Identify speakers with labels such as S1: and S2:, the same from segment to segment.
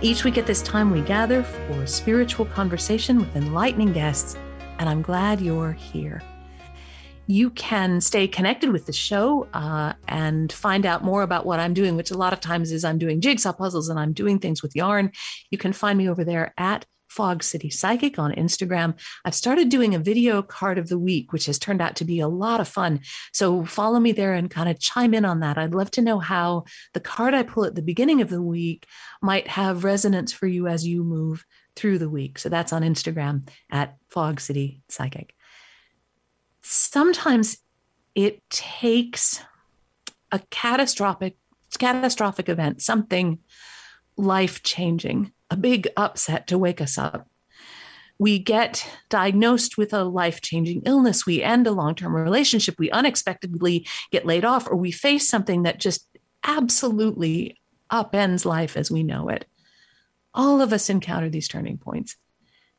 S1: Each week at this time, we gather for spiritual conversation with enlightening guests, and I'm glad you're here. You can stay connected with the show uh, and find out more about what I'm doing, which a lot of times is I'm doing jigsaw puzzles and I'm doing things with yarn. You can find me over there at Fog City Psychic on Instagram. I've started doing a video card of the week, which has turned out to be a lot of fun. So follow me there and kind of chime in on that. I'd love to know how the card I pull at the beginning of the week might have resonance for you as you move through the week. So that's on Instagram at Fog City Psychic. Sometimes it takes a catastrophic catastrophic event, something life changing a big upset to wake us up. We get diagnosed with a life changing illness. We end a long term relationship. We unexpectedly get laid off, or we face something that just absolutely upends life as we know it. All of us encounter these turning points.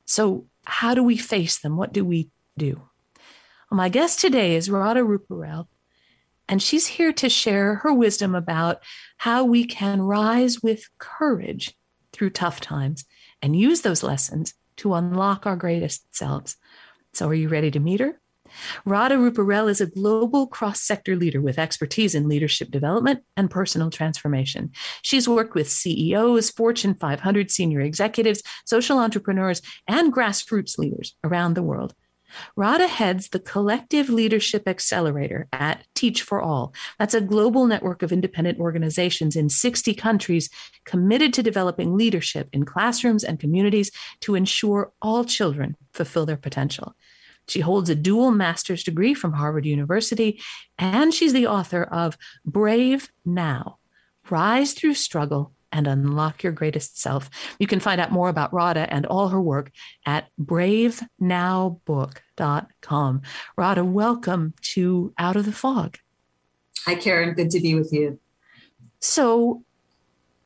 S1: So, how do we face them? What do we do? Well, my guest today is Radha Ruparell, and she's here to share her wisdom about how we can rise with courage through tough times and use those lessons to unlock our greatest selves. So, are you ready to meet her? Radha Ruparell is a global cross sector leader with expertise in leadership development and personal transformation. She's worked with CEOs, Fortune 500 senior executives, social entrepreneurs, and grassroots leaders around the world. Radha heads the Collective Leadership Accelerator at Teach for All. That's a global network of independent organizations in 60 countries committed to developing leadership in classrooms and communities to ensure all children fulfill their potential. She holds a dual master's degree from Harvard University, and she's the author of Brave Now Rise Through Struggle and unlock your greatest self. You can find out more about Radha and all her work at bravenowbook.com. Radha, welcome to Out of the Fog.
S2: Hi, Karen. Good to be with you.
S1: So,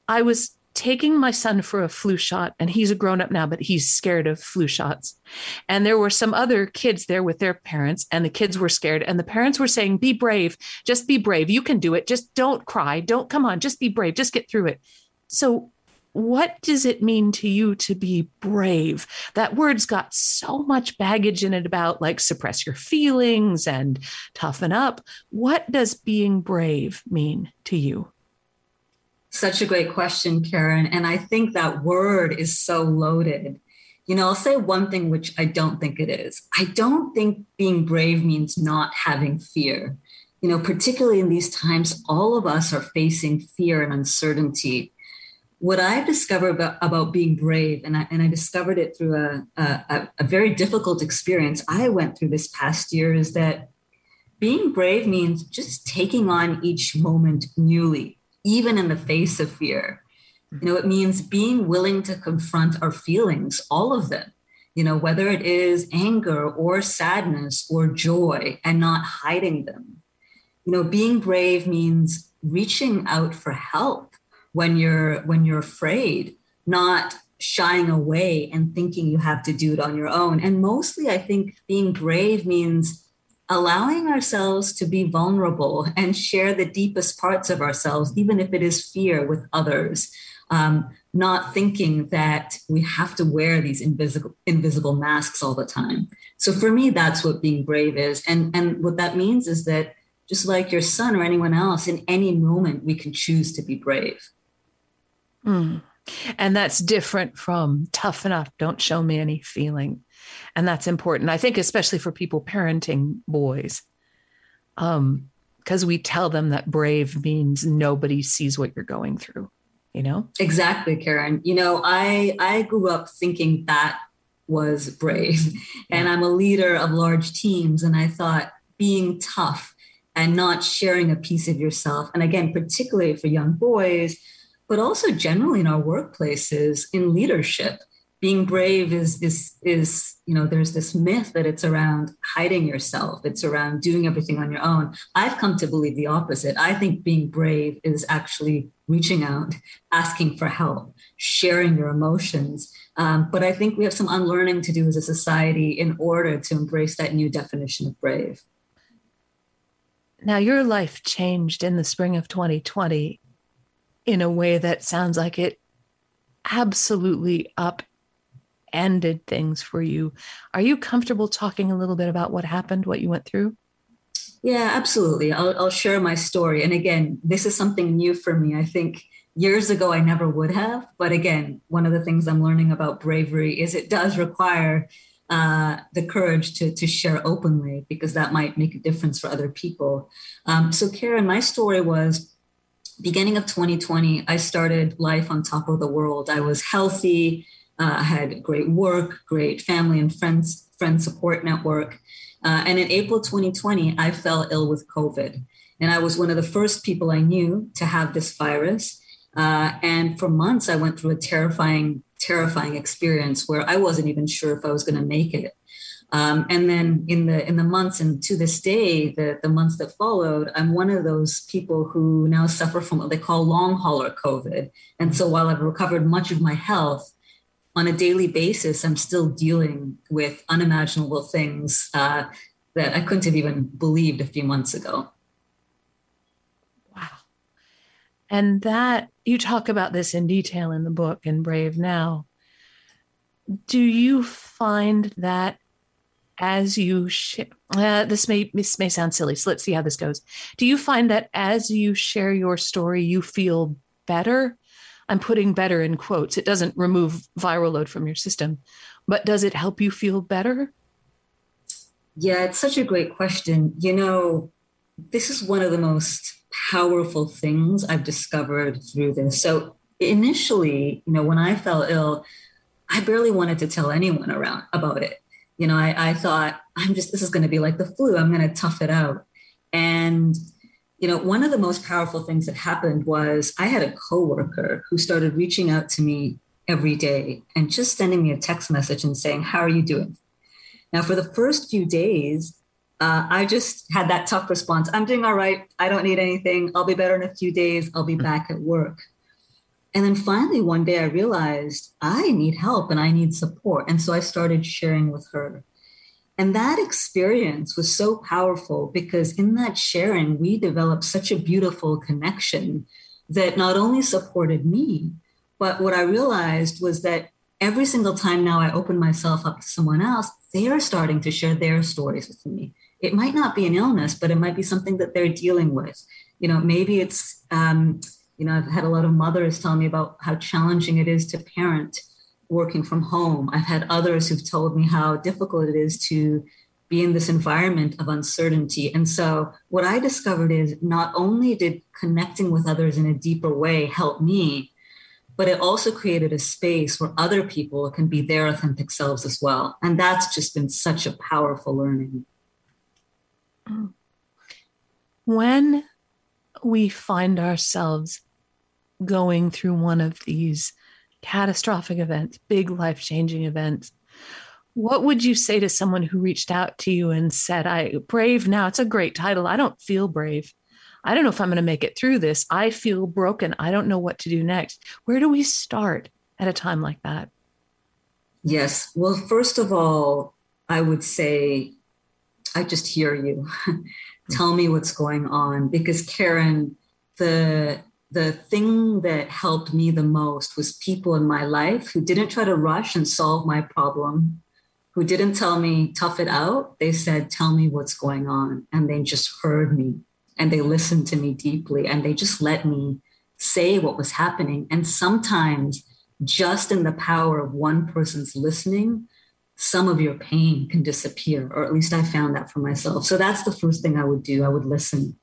S1: I was taking my son for a flu shot, and he's a grown up now, but he's scared of flu shots. And there were some other kids there with their parents, and the kids were scared. And the parents were saying, Be brave, just be brave. You can do it. Just don't cry. Don't come on, just be brave. Just get through it. So, what does it mean to you to be brave? That word's got so much baggage in it about like suppress your feelings and toughen up. What does being brave mean to you?
S2: Such a great question, Karen. And I think that word is so loaded. You know, I'll say one thing which I don't think it is. I don't think being brave means not having fear. You know, particularly in these times, all of us are facing fear and uncertainty what I've discovered about, about being brave, and I, and I discovered it through a, a, a very difficult experience I went through this past year, is that being brave means just taking on each moment newly, even in the face of fear. You know, it means being willing to confront our feelings, all of them, you know, whether it is anger or sadness or joy, and not hiding them. You know, being brave means reaching out for help when you're when you're afraid not shying away and thinking you have to do it on your own. And mostly i think being brave means allowing ourselves to be vulnerable and share the deepest parts of ourselves even if it is fear with others. Um, not thinking that we have to wear these invisible invisible masks all the time. So for me that's what being brave is. And and what that means is that just like your son or anyone else in any moment we can choose to be brave
S1: Mm. And that's different from tough enough, don't show me any feeling. And that's important. I think, especially for people parenting boys, um, because we tell them that brave means nobody sees what you're going through, you know?
S2: Exactly, Karen. You know, I I grew up thinking that was brave. And I'm a leader of large teams. And I thought being tough and not sharing a piece of yourself, and again, particularly for young boys, but also generally in our workplaces in leadership being brave is is is you know there's this myth that it's around hiding yourself. It's around doing everything on your own. I've come to believe the opposite. I think being brave is actually reaching out asking for help sharing your emotions. Um, but i think we have some unlearning to do as a society in order to embrace that new definition of brave.
S1: Now your life changed in the spring of 2020 in a way that sounds like it absolutely up ended things for you. Are you comfortable talking a little bit about what happened, what you went through?
S2: Yeah, absolutely. I'll, I'll share my story. And again, this is something new for me. I think years ago I never would have. But again, one of the things I'm learning about bravery is it does require uh, the courage to, to share openly because that might make a difference for other people. Um, so, Karen, my story was beginning of 2020, I started life on top of the world. I was healthy. Uh, I had great work, great family and friends, friend support network. Uh, and in April 2020, I fell ill with COVID. And I was one of the first people I knew to have this virus. Uh, and for months, I went through a terrifying, terrifying experience where I wasn't even sure if I was going to make it. Um, and then in the in the months and to this day, the, the months that followed, I'm one of those people who now suffer from what they call long hauler COVID. And so while I've recovered much of my health, on a daily basis, I'm still dealing with unimaginable things uh, that I couldn't have even believed a few months ago.
S1: Wow. And that you talk about this in detail in the book in Brave Now. Do you find that as you share, uh, this may this may sound silly, so let's see how this goes. Do you find that as you share your story, you feel better I'm putting better in quotes. It doesn't remove viral load from your system, but does it help you feel better?
S2: Yeah, it's such a great question. You know, this is one of the most powerful things I've discovered through this. So, initially, you know, when I fell ill, I barely wanted to tell anyone around about it. You know, I, I thought, I'm just, this is going to be like the flu. I'm going to tough it out. And you know, one of the most powerful things that happened was I had a coworker who started reaching out to me every day and just sending me a text message and saying, How are you doing? Now, for the first few days, uh, I just had that tough response I'm doing all right. I don't need anything. I'll be better in a few days. I'll be hmm. back at work. And then finally, one day, I realized I need help and I need support. And so I started sharing with her. And that experience was so powerful because in that sharing, we developed such a beautiful connection that not only supported me, but what I realized was that every single time now I open myself up to someone else, they are starting to share their stories with me. It might not be an illness, but it might be something that they're dealing with. You know, maybe it's, um, you know, I've had a lot of mothers tell me about how challenging it is to parent working from home. I've had others who've told me how difficult it is to be in this environment of uncertainty. And so, what I discovered is not only did connecting with others in a deeper way help me, but it also created a space where other people can be their authentic selves as well. And that's just been such a powerful learning. Mm.
S1: When we find ourselves going through one of these catastrophic events, big life changing events. What would you say to someone who reached out to you and said, I brave now? It's a great title. I don't feel brave. I don't know if I'm going to make it through this. I feel broken. I don't know what to do next. Where do we start at a time like that?
S2: Yes. Well, first of all, I would say, I just hear you. Tell me what's going on because Karen, the the thing that helped me the most was people in my life who didn't try to rush and solve my problem, who didn't tell me, tough it out. They said, tell me what's going on. And they just heard me and they listened to me deeply and they just let me say what was happening. And sometimes, just in the power of one person's listening, some of your pain can disappear, or at least I found that for myself. So that's the first thing I would do. I would listen.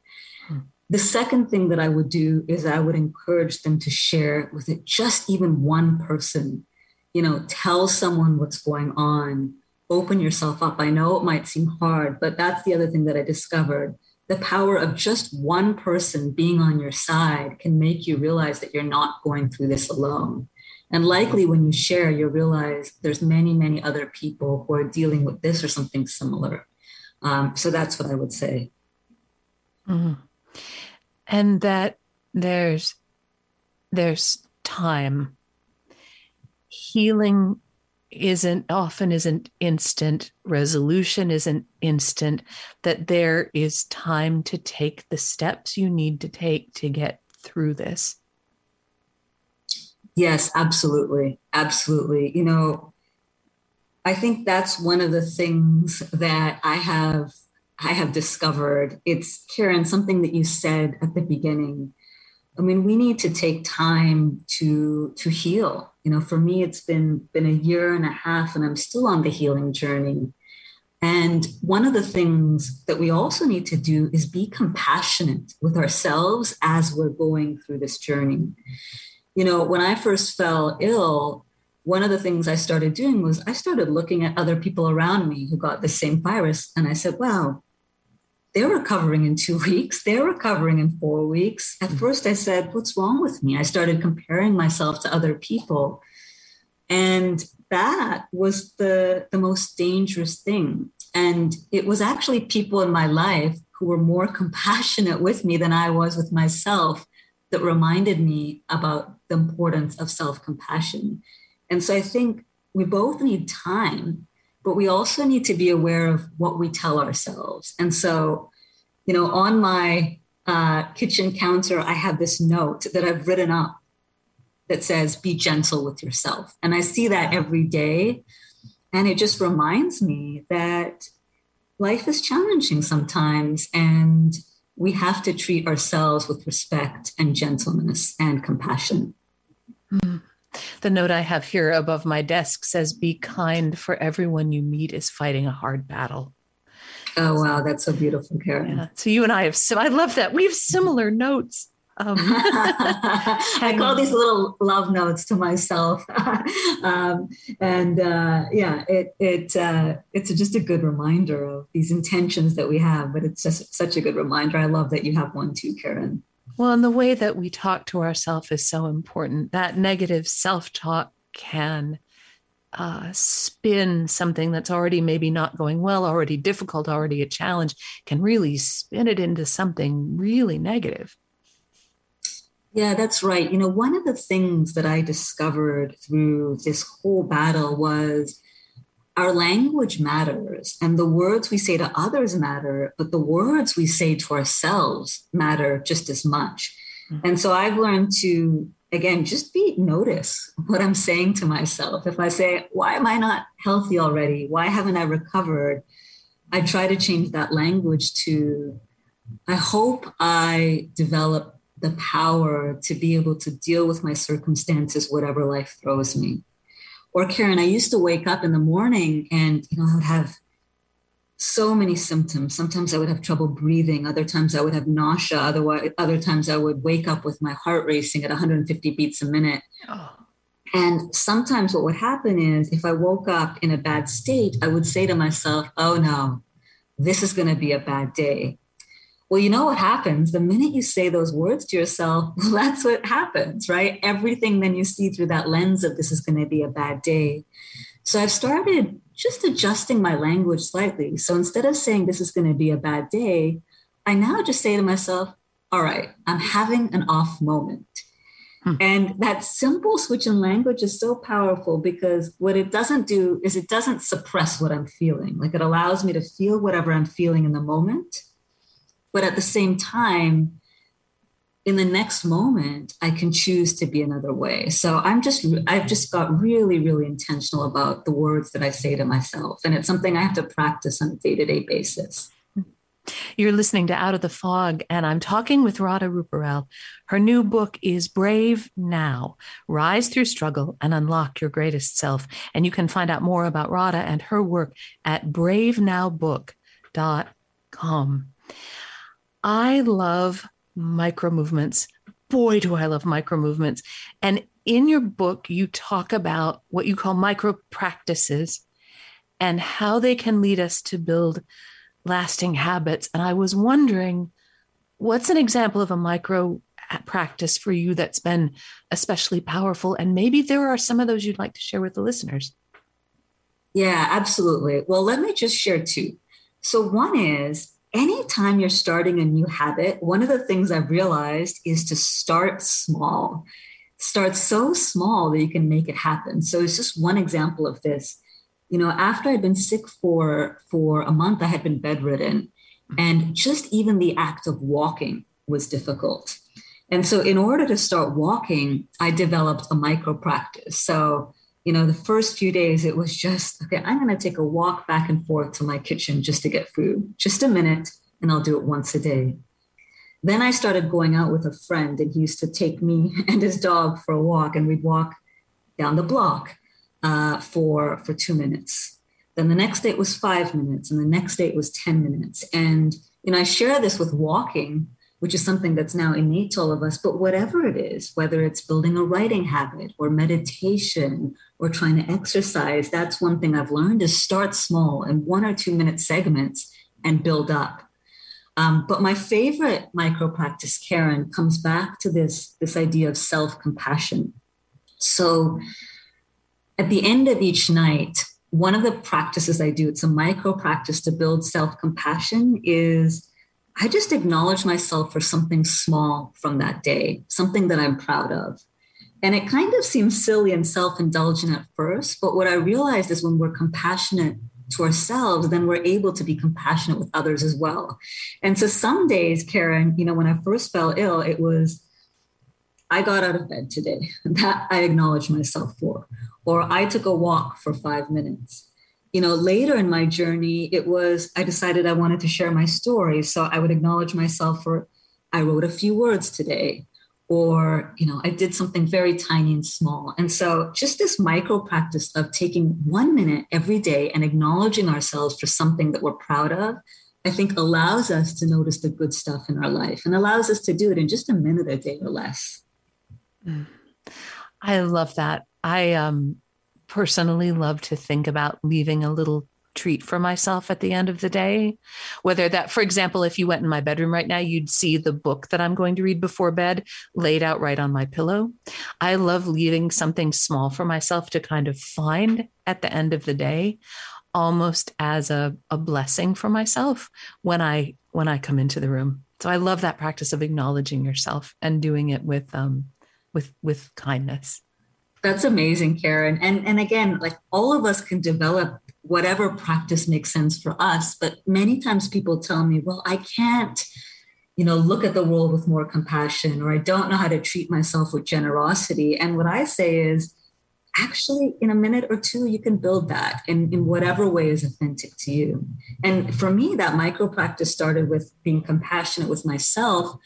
S2: Hmm. The second thing that I would do is I would encourage them to share with it just even one person. You know, tell someone what's going on, open yourself up. I know it might seem hard, but that's the other thing that I discovered. The power of just one person being on your side can make you realize that you're not going through this alone. And likely when you share, you'll realize there's many, many other people who are dealing with this or something similar. Um, so that's what I would say.
S1: Mm-hmm. And that there's there's time. Healing isn't often isn't instant. Resolution isn't instant. That there is time to take the steps you need to take to get through this.
S2: Yes absolutely. Absolutely. You know i think that's one of the things that i have i have discovered it's karen something that you said at the beginning I mean, we need to take time to to heal. You know, for me, it's been been a year and a half, and I'm still on the healing journey. And one of the things that we also need to do is be compassionate with ourselves as we're going through this journey. You know, when I first fell ill, one of the things I started doing was I started looking at other people around me who got the same virus, and I said, "Wow, they're recovering in two weeks, they're recovering in four weeks. At mm. first, I said, What's wrong with me? I started comparing myself to other people. And that was the, the most dangerous thing. And it was actually people in my life who were more compassionate with me than I was with myself that reminded me about the importance of self compassion. And so I think we both need time but we also need to be aware of what we tell ourselves. And so, you know, on my uh, kitchen counter, I have this note that I've written up that says, be gentle with yourself. And I see that every day. And it just reminds me that life is challenging sometimes. And we have to treat ourselves with respect and gentleness and compassion.
S1: Mm. The note I have here above my desk says, Be kind, for everyone you meet is fighting a hard battle.
S2: Oh, wow. That's so beautiful, Karen.
S1: Yeah. So you and I have, so I love that. We have similar notes. Um,
S2: I call these little love notes to myself, um, and uh, yeah, it it uh, it's just a good reminder of these intentions that we have. But it's just such a good reminder. I love that you have one too, Karen.
S1: Well, and the way that we talk to ourselves is so important. That negative self talk can uh, spin something that's already maybe not going well, already difficult, already a challenge, can really spin it into something really negative.
S2: Yeah, that's right. You know, one of the things that I discovered through this whole battle was our language matters and the words we say to others matter, but the words we say to ourselves matter just as much. Mm-hmm. And so I've learned to, again, just be notice what I'm saying to myself. If I say, why am I not healthy already? Why haven't I recovered? I try to change that language to, I hope I develop the power to be able to deal with my circumstances, whatever life throws me. Or Karen, I used to wake up in the morning and you know I would have so many symptoms. Sometimes I would have trouble breathing. Other times I would have nausea. Otherwise, other times I would wake up with my heart racing at 150 beats a minute. Oh. And sometimes what would happen is if I woke up in a bad state, I would say to myself, oh no, this is going to be a bad day. Well, you know what happens the minute you say those words to yourself, well, that's what happens, right? Everything then you see through that lens of this is going to be a bad day. So I've started just adjusting my language slightly. So instead of saying this is going to be a bad day, I now just say to myself, all right, I'm having an off moment. Hmm. And that simple switch in language is so powerful because what it doesn't do is it doesn't suppress what I'm feeling. Like it allows me to feel whatever I'm feeling in the moment but at the same time, in the next moment, I can choose to be another way. So I'm just, I've just got really, really intentional about the words that I say to myself. And it's something I have to practice on a day to day basis.
S1: You're listening to Out of the Fog, and I'm talking with Radha Ruparell. Her new book is Brave Now Rise Through Struggle and Unlock Your Greatest Self. And you can find out more about Radha and her work at bravenowbook.com. I love micro movements. Boy, do I love micro movements. And in your book, you talk about what you call micro practices and how they can lead us to build lasting habits. And I was wondering, what's an example of a micro practice for you that's been especially powerful? And maybe there are some of those you'd like to share with the listeners.
S2: Yeah, absolutely. Well, let me just share two. So, one is anytime you're starting a new habit, one of the things I've realized is to start small. Start so small that you can make it happen. So, it's just one example of this. You know, after I'd been sick for for a month, I had been bedridden, and just even the act of walking was difficult. And so, in order to start walking, I developed a micro practice. So, you know, the first few days, it was just, okay, I'm going to take a walk back and forth to my kitchen just to get food, just a minute, and I'll do it once a day. Then I started going out with a friend, and he used to take me and his dog for a walk, and we'd walk down the block uh, for, for two minutes. Then the next day it was five minutes, and the next day it was 10 minutes. And, you know, I share this with walking which is something that's now innate to all of us. But whatever it is, whether it's building a writing habit or meditation or trying to exercise, that's one thing I've learned is start small in one or two minute segments and build up. Um, but my favorite micro practice, Karen, comes back to this, this idea of self compassion. So at the end of each night, one of the practices I do, it's a micro practice to build self compassion, is I just acknowledge myself for something small from that day, something that I'm proud of. And it kind of seems silly and self indulgent at first, but what I realized is when we're compassionate to ourselves, then we're able to be compassionate with others as well. And so some days, Karen, you know, when I first fell ill, it was, I got out of bed today. That I acknowledge myself for. Or I took a walk for five minutes you know, later in my journey, it was I decided I wanted to share my story. So I would acknowledge myself for I wrote a few words today, or you know, I did something very tiny and small. And so just this micro practice of taking one minute every day and acknowledging ourselves for something that we're proud of, I think allows us to notice the good stuff in our life and allows us to do it in just a minute a day or less.
S1: I love that. I um personally love to think about leaving a little treat for myself at the end of the day. Whether that, for example, if you went in my bedroom right now, you'd see the book that I'm going to read before bed laid out right on my pillow. I love leaving something small for myself to kind of find at the end of the day almost as a, a blessing for myself when i when i come into the room so i love that practice of acknowledging yourself and doing it with um with with kindness
S2: that's amazing, Karen. And and again, like all of us can develop whatever practice makes sense for us, but many times people tell me, "Well, I can't, you know, look at the world with more compassion or I don't know how to treat myself with generosity." And what I say is actually in a minute or two you can build that in, in whatever way is authentic to you and for me that micro practice started with being compassionate with myself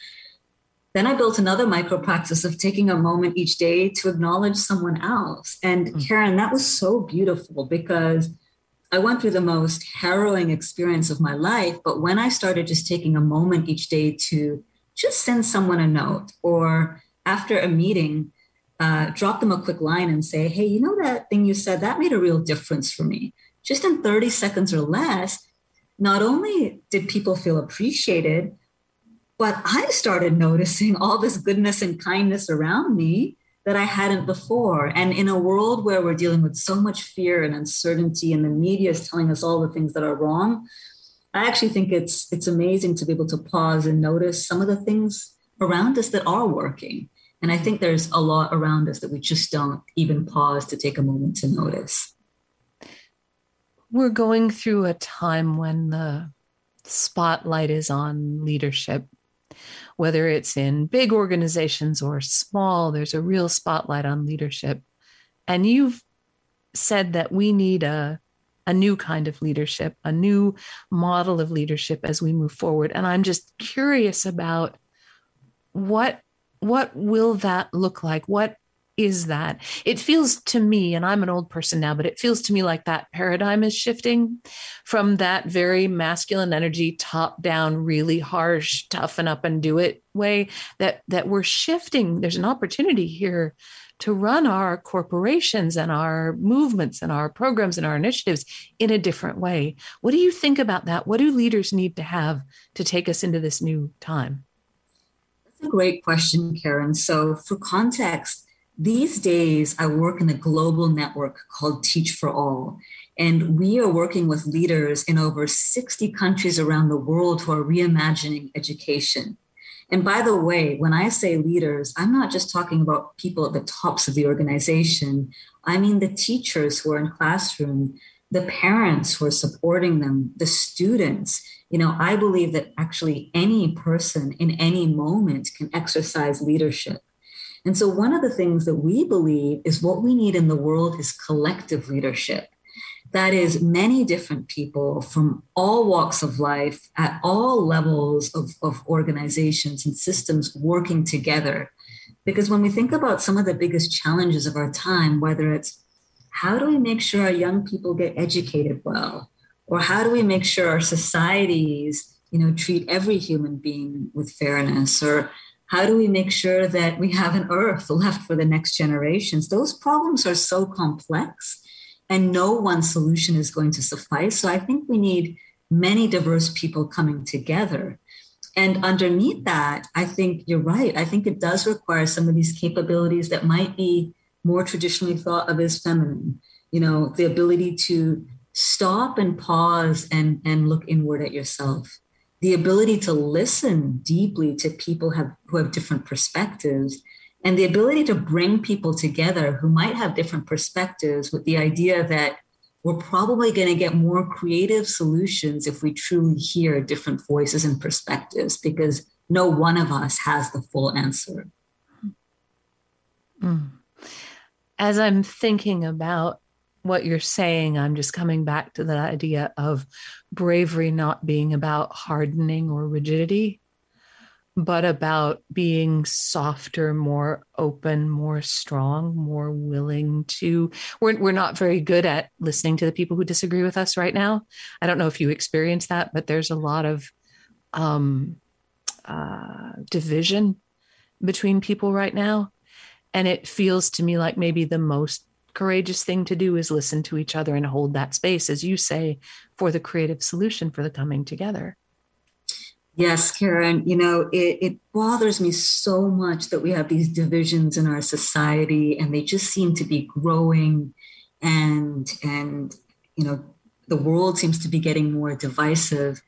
S2: then I built another micro practice of taking a moment each day to acknowledge someone else. And mm. Karen, that was so beautiful because I went through the most harrowing experience of my life. But when I started just taking a moment each day to just send someone a note or after a meeting, uh, drop them a quick line and say, hey, you know that thing you said, that made a real difference for me. Just in 30 seconds or less, not only did people feel appreciated, but I started noticing all this goodness and kindness around me that I hadn't before. And in a world where we're dealing with so much fear and uncertainty, and the media is telling us all the things that are wrong, I actually think it's it's amazing to be able to pause and notice some of the things around us that are working. And I think there's a lot around us that we just don't even pause to take a moment to notice.
S1: We're going through a time when the spotlight is on leadership whether it's in big organizations or small, there's a real spotlight on leadership. And you've said that we need a, a new kind of leadership, a new model of leadership as we move forward. And I'm just curious about what what will that look like? What is that? It feels to me, and I'm an old person now, but it feels to me like that paradigm is shifting from that very masculine energy, top down, really harsh, toughen up and do it way that that we're shifting. There's an opportunity here to run our corporations and our movements and our programs and our initiatives in a different way. What do you think about that? What do leaders need to have to take us into this new time?
S2: That's a great question, Karen. So, for context, these days I work in a global network called Teach for All. And we are working with leaders in over 60 countries around the world who are reimagining education. And by the way, when I say leaders, I'm not just talking about people at the tops of the organization. I mean the teachers who are in classroom, the parents who are supporting them, the students. You know, I believe that actually any person in any moment can exercise leadership. And so, one of the things that we believe is what we need in the world is collective leadership. That is, many different people from all walks of life at all levels of, of organizations and systems working together. Because when we think about some of the biggest challenges of our time, whether it's how do we make sure our young people get educated well? Or how do we make sure our societies, you know, treat every human being with fairness? Or how do we make sure that we have an earth left for the next generations? Those problems are so complex and no one solution is going to suffice. So I think we need many diverse people coming together. And underneath that, I think you're right. I think it does require some of these capabilities that might be more traditionally thought of as feminine. You know, the ability to stop and pause and, and look inward at yourself, the ability to listen deeply to people have, who have different perspectives, and the ability to bring people together who might have different perspectives with the idea that we're probably going to get more creative solutions if we truly hear different voices and perspectives because no one of us has the full answer.
S1: Mm as I'm thinking about what you're saying, I'm just coming back to the idea of bravery not being about hardening or rigidity, but about being softer, more open, more strong, more willing to. We're, we're not very good at listening to the people who disagree with us right now. I don't know if you experience that, but there's a lot of um, uh, division between people right now. And it feels to me like maybe the most courageous thing to do is listen to each other and hold that space, as you say, for the creative solution for the coming together.
S2: Yes, Karen, you know, it, it, bothers me so much that we have these divisions in our society and they just seem to be growing and and you know the world seems to be getting more divisive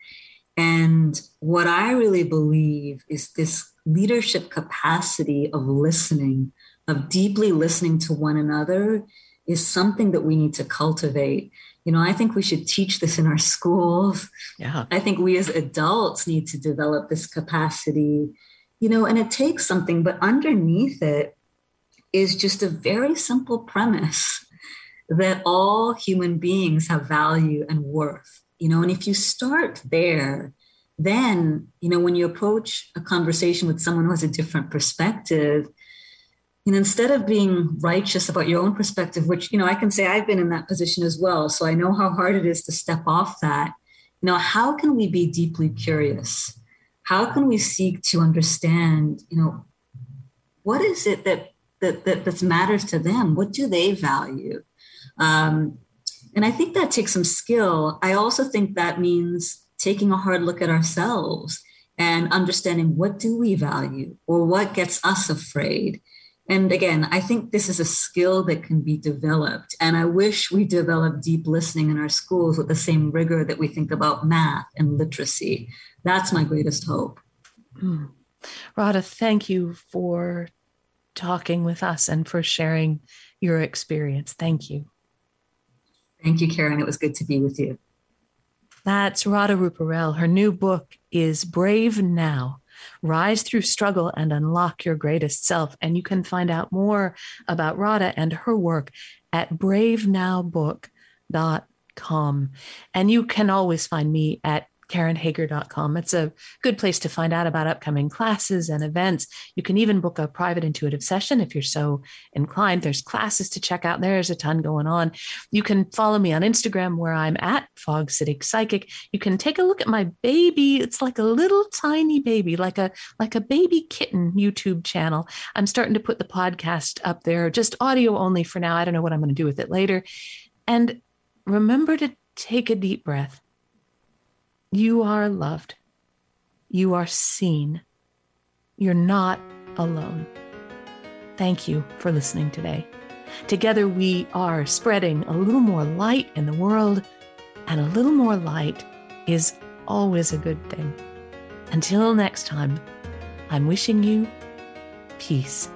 S2: and what i really believe is this leadership capacity of listening of deeply listening to one another is something that we need to cultivate. You know, I think we should teach this in our schools.
S1: Yeah.
S2: I think we as adults need to develop this capacity, you know, and it takes something, but underneath it is just a very simple premise that all human beings have value and worth, you know, and if you start there, then, you know, when you approach a conversation with someone who has a different perspective, know, instead of being righteous about your own perspective, which, you know, I can say I've been in that position as well. So I know how hard it is to step off that. You know, how can we be deeply curious? How can we seek to understand, you know, what is it that that that, that matters to them? What do they value? Um, and I think that takes some skill. I also think that means taking a hard look at ourselves and understanding what do we value or what gets us afraid and again, I think this is a skill that can be developed. And I wish we developed deep listening in our schools with the same rigor that we think about math and literacy. That's my greatest hope.
S1: Mm. Radha, thank you for talking with us and for sharing your experience. Thank you.
S2: Thank you, Karen. It was good to be with you.
S1: That's Radha Ruparell. Her new book is Brave Now Rise through struggle and unlock your greatest self. And you can find out more about Radha and her work at bravenowbook.com. And you can always find me at karenhager.com. It's a good place to find out about upcoming classes and events. You can even book a private intuitive session if you're so inclined. There's classes to check out. There's a ton going on. You can follow me on Instagram where I'm at Fog City Psychic. You can take a look at my baby. It's like a little tiny baby, like a like a baby kitten YouTube channel. I'm starting to put the podcast up there, just audio only for now. I don't know what I'm going to do with it later. And remember to take a deep breath you are loved. You are seen. You're not alone. Thank you for listening today. Together, we are spreading a little more light in the world, and a little more light is always a good thing. Until next time, I'm wishing you peace.